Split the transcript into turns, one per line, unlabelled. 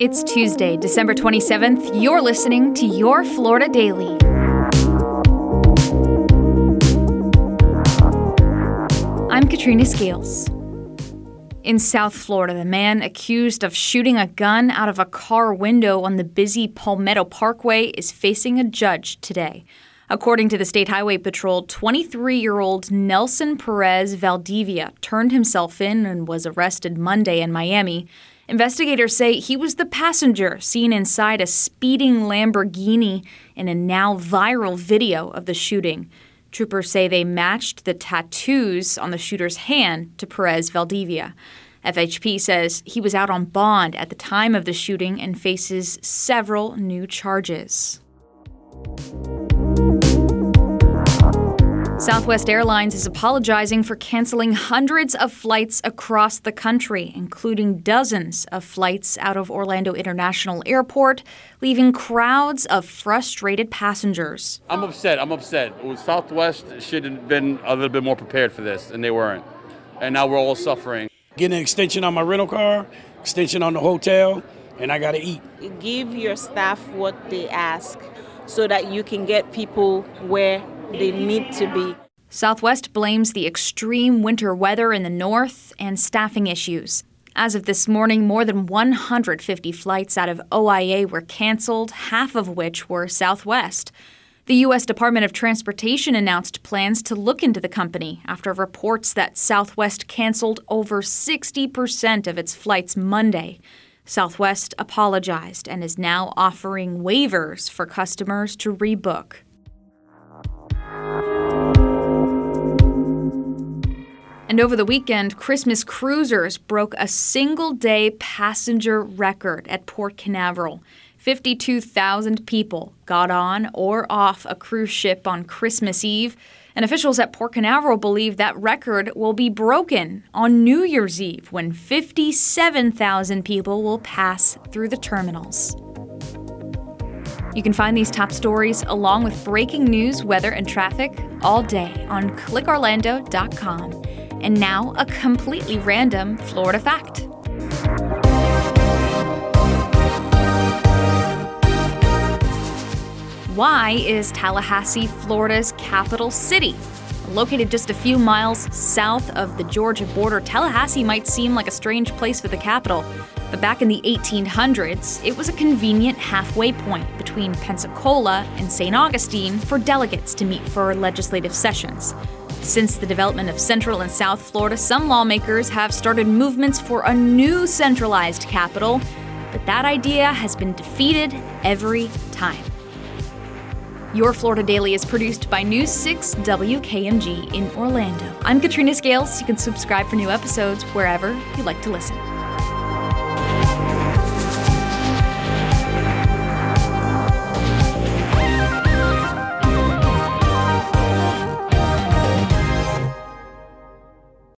It's Tuesday, December 27th. You're listening to Your Florida Daily. I'm Katrina Scales. In South Florida, the man accused of shooting a gun out of a car window on the busy Palmetto Parkway is facing a judge today. According to the State Highway Patrol, 23 year old Nelson Perez Valdivia turned himself in and was arrested Monday in Miami. Investigators say he was the passenger seen inside a speeding Lamborghini in a now viral video of the shooting. Troopers say they matched the tattoos on the shooter's hand to Perez Valdivia. FHP says he was out on bond at the time of the shooting and faces several new charges. Southwest Airlines is apologizing for canceling hundreds of flights across the country, including dozens of flights out of Orlando International Airport, leaving crowds of frustrated passengers.
I'm upset. I'm upset. Southwest should have been a little bit more prepared for this, and they weren't. And now we're all suffering.
Getting an extension on my rental car, extension on the hotel, and I got to eat.
Give your staff what they ask so that you can get people where they need to be.
Southwest blames the extreme winter weather in the north and staffing issues. As of this morning, more than 150 flights out of OIA were canceled, half of which were Southwest. The U.S. Department of Transportation announced plans to look into the company after reports that Southwest canceled over 60% of its flights Monday. Southwest apologized and is now offering waivers for customers to rebook. And over the weekend, Christmas cruisers broke a single day passenger record at Port Canaveral. 52,000 people got on or off a cruise ship on Christmas Eve, and officials at Port Canaveral believe that record will be broken on New Year's Eve when 57,000 people will pass through the terminals. You can find these top stories along with breaking news, weather, and traffic all day on clickorlando.com. And now, a completely random Florida fact. Why is Tallahassee Florida's capital city? Located just a few miles south of the Georgia border, Tallahassee might seem like a strange place for the capital, but back in the 1800s, it was a convenient halfway point between Pensacola and St. Augustine for delegates to meet for legislative sessions. Since the development of Central and South Florida, some lawmakers have started movements for a new centralized capital, but that idea has been defeated every time. Your Florida Daily is produced by News 6 WKMG in Orlando. I'm Katrina Scales. You can subscribe for new episodes wherever you like to listen.